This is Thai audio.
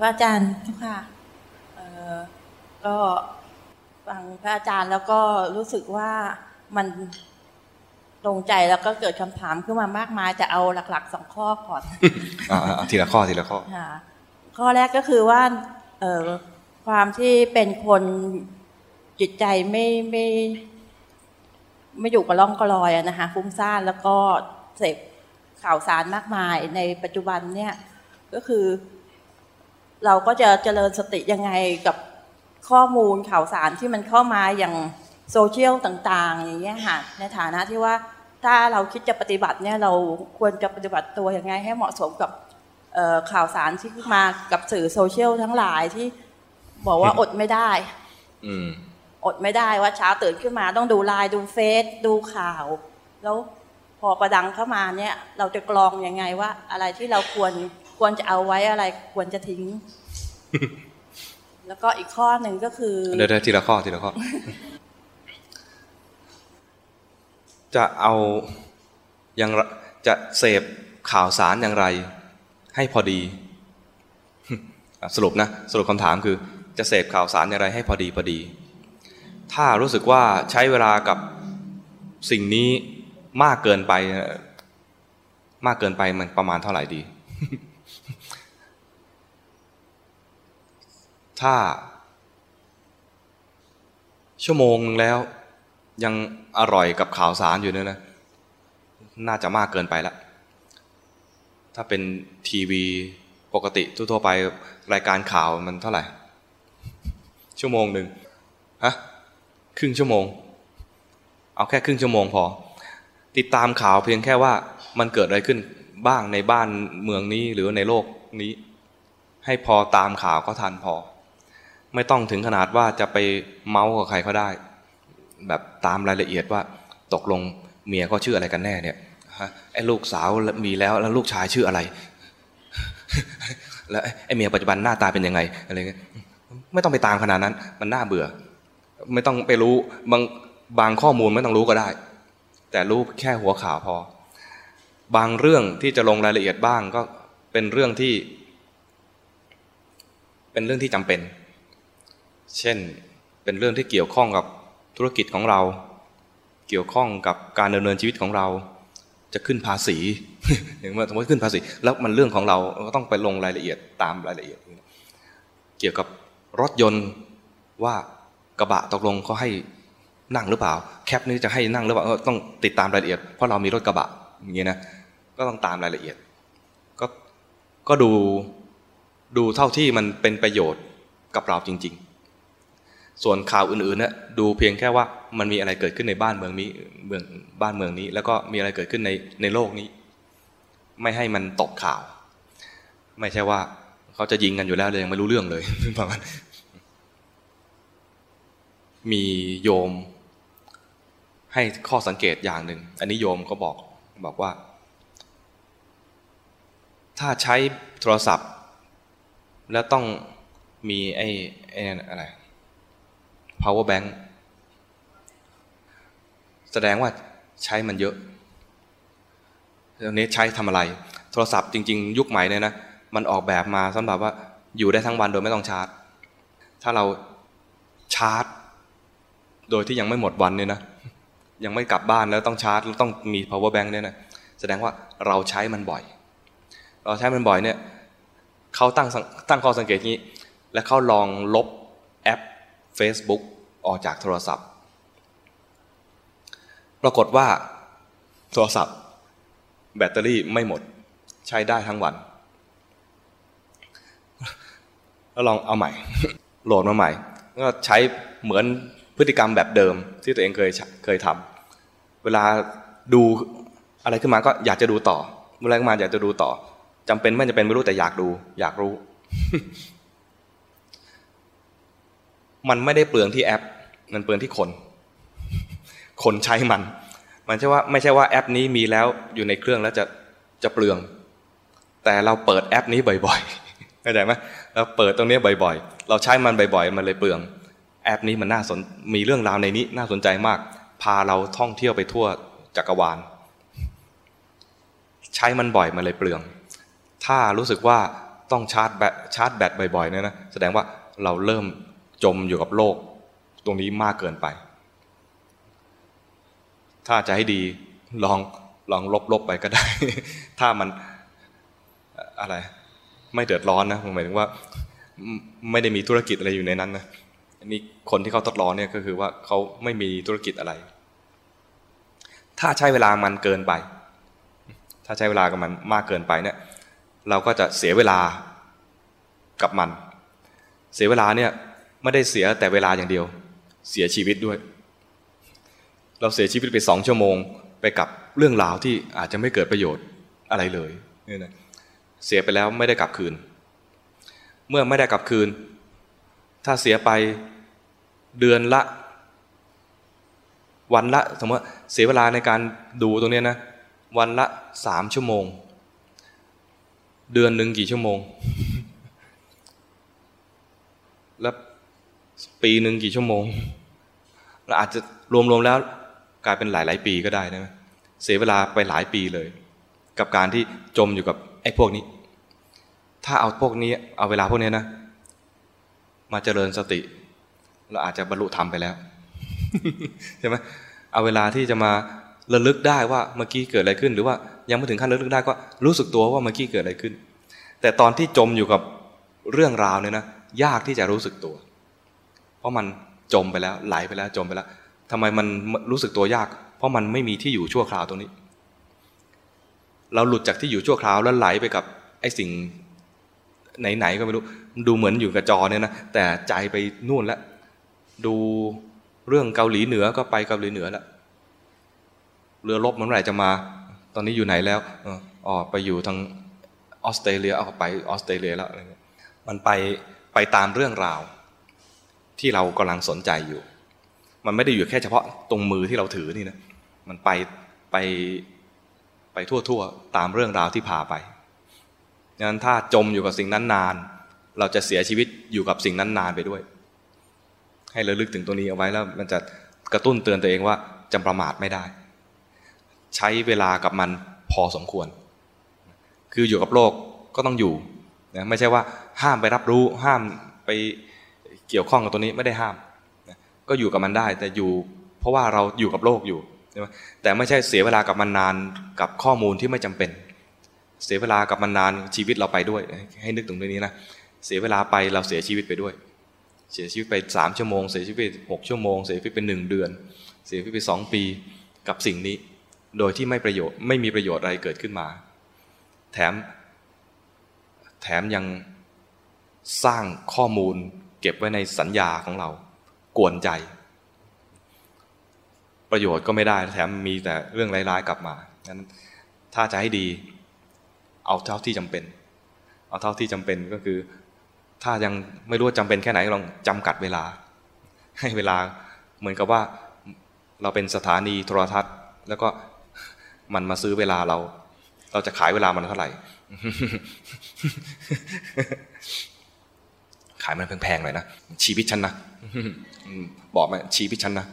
พระอาจารย์ทุกค่ะก็ฟังพระอาจารย์แล้วก็รู้สึกว่ามันตรงใจแล้วก็เกิดคำถามขึ้นมามากมายจะเอาหลักๆสองข้อก่อนอ่าทีละข้อทีละข้อค่ะข้อแรกก็คือว่าเออความที่เป็นคนจิตใจไม่ไม่ไม่อยู่กับร่องกลอยนะคะฟุ้งซ่านแล้วก็เสพข่าวสารมากมายในปัจจุบันเนี่ยก็คือ เราก็จะเจริญสติยังไงกับข้อมูลข่าวสารที่มันเข้ามาอย่างโซเชียลต่าง ๆ อย่างเงี้ยค่ะในฐานะที่ว่าถ้าเราคิดจะปฏิบัติเนี่ยเราควรจะปฏิบัติตัวยังไงให้เหมาะสมกับข่าวสารที่มากับสื่อโซเชียลทั้งหลายที่บอกว่าอดไม่ได้อดไม่ได้ว่าเช้าตื่นขึ้นมาต้องดูไลน์ดูเฟซดูข่าว แล้วพอประดังเข้ามาเนี่ย เราจะกรองยังไงว่าอะไรที่เราควร ควรจะเอาไว้อะไรควรจะทิ้ง แล้วก็อีกข้อหนึ่งก็คือเดี๋ยวทีละข้อทีละข้อ จะเอาอย่างจะเสพข่าวสารอย่างไร ให้พอดี สรุปนะสรุปคำถามคือ จะเสพข่าวสารอย่างไร ให้พอดีพอดี ถ้ารู้สึกว่าใช้เวลากับสิ่งนี้มากเกินไป มากเกินไปมันประมาณเท่าไหร่ดี ถ้า ชั่วโมงแล้ว ยังอร่อยกับข่าวสารอยู่เนี่ยนะ น่าจะมากเกินไปล้วถ้าเป็นทีวีปกติทั่วไปรายการข่าวมันเท่าไหร่ ชั่วโมงหนึ่งฮะครึ่งชั่วโมง เอาแค่ครึ่งชั่วโมงพอ ติดตามข่าวเพียงแค่ว่ามันเกิดอะไรขึ้นบ้างในบ้านเมืองนี้หรือในโลกนี้ ให้พอตามข่าวก็ทันพอ ไม่ต้องถึงขนาดว่าจะไปเมาส์กับใครก็ได้ แบบตามรายละเอียดว่าตกลงเมียเขาชื่ออะไรกันแน่เนี่ยฮะไอ้ลูกสาวมีแล้วแล้วลูกชายชื่ออะไร แล้วไอ้เมียปัจจุบันหน้าตาเป็นยังไงอะไรเงี้ยไม่ต้องไปตามขนาดนั้น มันน่าเบื่อ ไม่ต้องไปรู้บางบางข้อมูลไม่ต้องรู้ก็ได้ แต่รู้แค่หัวข่าวพอ บางเรื่องที่จะลงรายละเอียดบ้างก็เป็นเรื่องที่ เป็นเรื่องที่จำเป็น เช่นเป็นเรื่องที่เกี่ยวข้องกับธุรกิจของเรา เกี่ยวข้องกับการดำเนินชีวิตของเรา จะขึ้นภาษีอย่างเมื่อสมมติขึ้นภาษี แล้วมันเรื่องของเราก็ต้องไปลงรายละเอียดตามรายละเอียด เกี่ยวกับรถยนต์ว่ากระบะตกลงเขาให้นั่งหรือเปล่า แคปนี้จะให้นั่งหรือเปล่าต้องติดตามรายละเอียด เพราะเรามีรถกระบะอย่างเงี้ยนะก็ต้องตามรายละเอียด ก็ก็ดูดูเท่าที่มันเป็นประโยชน์กับเราจริง ส่วนข่าวอื่นๆเนี่ยดูเพียงแค่ว่ามันมีอะไรเกิดขึ้นในบ้านเมืองนี้เมืองบ้านเมืองนี้ แล้วก็มีอะไรเกิดขึ้นในในโลกนี้ ไม่ให้มันตกข่าว ไม่ใช่ว่าเขาจะยิงกันอยู่แล้วเลยยังไม่รู้เรื่องเลยประมาณมีโยมให้ข้อสังเกตอย่างหนึ่ง อันนี้โยมเขาบอกบอกว่า ถ้าใช้โทรศัพท์ แล้วต้องมีไอ้ไอ้อะไร power bank แสดงว่าใช้มันเยอะตอนนี้ใช้ทำอะไร โทรศัพท์จริง ๆ ยุคใหม่เนี่ยนะ มันออกแบบมาสำหรับว่าอยู่ได้ทั้งวันโดยไม่ต้องชาร์จ ถ้าเราชาร์จ โดยที่ยังไม่หมดวันเนี่ยนะ ยังไม่กลับบ้านแล้วต้องชาร์จแล้วต้องมี power bank เนี่ยนะแสดงว่าเราใช้มันบ่อย เราใช้มันบ่อยเนี่ยเขาตั้งตั้งข้อสังเกตนี้ และเขาลองลบแอป Facebook ออกจากโทรศัพท์ ปรากฏว่า โทรศัพท์ แบตเตอรี่ไม่หมด ใช้ได้ทั้งวัน แล้วลองเอาใหม่ โหลดมาใหม่ ก็ใช้เหมือนพฤติกรรมแบบเดิมที่ตัวเองเคยเคยทำเวลาดูอะไรขึ้นมาก็อยากจะดูต่อเมื่อไรขึ้นมาอยากจะดูต่อจำเป็นไม่จะเป็นไม่รู้แต่อยากดู อยากรู้ มันไม่ได้เปลืองที่แอป มันเปลืองที่คน คนใช้มัน มันใช่ว่าไม่ใช่ว่าแอปนี้มีแล้วอยู่ในเครื่องแล้วจะจะเปลือง แต่เราเปิดแอปนี้บ่อยๆเข้าใจไหมเราเปิดตรงนี้บ่อยๆ เราใช้มันบ่อยๆ มันเลยเปลือง แอปนี้มันน่าสนมีเรื่องราวในนี้น่าสนใจมาก พาเราท่องเที่ยวไปทั่วจักรวาล ใช้มันบ่อยมันเลยเปลือง ถ้ารู้สึกว่าต้องชาร์จแบตชาร์จแบตบ่อยๆเนี่ยนะแสดงว่าเราเริ่ม จมอยู่กับโลกตรงนี้มากเกินไป ถ้าจะให้ดีลองลองลบๆไปก็ได้ ถ้ามันอะไรไม่เดือดร้อนนะหมายถึงว่าไม่ได้มีธุรกิจอะไรอยู่ในนั้นนะนี่คนที่เขาทดลองเนี่ยก็คือว่าเขาไม่มีธุรกิจอะไร ถ้าใช้เวลามันเกินไป ถ้าใช้เวลากับมันมากเกินไปเนี่ย เราก็จะเสียเวลากับมัน เสียเวลาเนี่ย ไม่ได้เสียแต่เวลาอย่างเดียว เสียชีวิตด้วย เราเสียชีวิตไปสองชั่วโมง ไปกับเรื่องราวที่อาจจะไม่เกิดประโยชน์อะไรเลยเนี่ยนะเสียไปแล้วไม่ได้กลับคืน เมื่อไม่ได้กลับคืน ถ้าเสียไปเดือนละ วันละสมมติเสียเวลาในการดูตรงนี้นะวันละสามชั่วโมง เดือนหนึ่งกี่ชั่วโมง แล้ว ปีหนึ่งกี่ชั่วโมงเราอาจจะรวมๆแล้วกลายเป็นหลาย ๆ ปีก็ได้นะเสียเวลาไปหลายปีเลย กับการที่จมอยู่กับไอ้พวกนี้ ถ้าเอาพวกนี้เอาเวลาพวกนี้นะ มาเจริญสติ เราอาจจะบรรลุธรรมไปแล้วใช่ไหมเอาเวลาที่จะมาระลึกได้ว่าเมื่อกี้เกิดอะไรขึ้น หรือว่ายังไม่ถึงขั้นระลึกได้ก็รู้สึกตัวว่าเมื่อกี้เกิดอะไรขึ้น แต่ตอนที่จมอยู่กับเรื่องราวเนี่ยนะ ยากที่จะรู้สึกตัว ราะมันจมไปแล้ว ไหลไปแล้วจมไปแล้วทำไมมันรู้สึกตัวยาก เพราะมันไม่มีที่อยู่ชั่วคราวตรงนี้ เราหลุดจากที่อยู่ชั่วคราวแล้วไหลไปกับไอ้สิ่งไหนๆก็ไม่รู้ ดูเหมือนอยู่กับจอเนี่ยนะแต่ใจไปนู่นแล้วดูเรื่องเกาหลีเหนือก็ไปเกาหลีเหนือแล้วเรือรบเมื่อไหร่จะมา ตอนนี้อยู่ไหนแล้วอ๋อไปอยู่ทางออสเตรเลียเอาไปออสเตรเลียแล้วมันไปไปตามเรื่องราว ที่เรากำลังสนใจอยู่ มันไม่ได้อยู่แค่เฉพาะตรงมือที่เราถือนี่นะมันไปไปไปทั่วๆ ตามเรื่องราวที่พาไปดังนั้นถ้าจมอยู่กับสิ่งนั้นนาน เราจะเสียชีวิตอยู่กับสิ่งนั้นนานไปด้วย ให้ระลึกถึงตัวนี้เอาไว้แล้วมันจะกระตุ้นเตือนตัวเองว่าจำประมาทไม่ได้ ใช้เวลากับมันพอสมควร คืออยู่กับโลกก็ต้องอยู่นะไม่ใช่ว่าห้ามไปรับรู้ห้ามไป เกี่ยวข้องกับตัวนี้ไม่ได้ห้ามก็อยู่กับมันได้ แต่อยู่เพราะว่าเราอยู่กับโลกอยู่ใช่ไหมแต่ไม่ใช่เสียเวลากับมันนานกับข้อมูลที่ไม่จำเป็น เสียเวลากับมันนานชีวิตเราไปด้วย ให้นึกถึงตรงนี้นะเสียเวลาไปเราเสียชีวิตไปด้วย เสียชีวิตไปสามชั่วโมง เสียชีวิตไปหกชั่วโมง เสียชีวิตไปหนึ่งเดือน เสียชีวิตไปสองปีกับสิ่งนี้ โดยที่ไม่ประโยชน์ไม่มีประโยชน์อะไรเกิดขึ้นมา แถมแถมยังสร้างข้อมูล เก็บไว้ในสัญญาของเรา กวนใจ ประโยชน์ก็ไม่ได้แถมมีแต่เรื่องร้ายๆกลับมางั้นถ้าจะให้ดีเอาเท่าที่จำเป็น เอาเท่าที่จำเป็นก็คือ ถ้ายังไม่รู้จำเป็นแค่ไหนลองจำกัดเวลา ให้เวลาเหมือนกับว่าเราเป็นสถานีโทรทัศน์ แล้วก็มันมาซื้อเวลาเรา เราจะขายเวลามันเท่าไหร่ ขายมันแพงๆหน่อยนะชีวิตฉันนะบอกมาชีวิตฉันนะ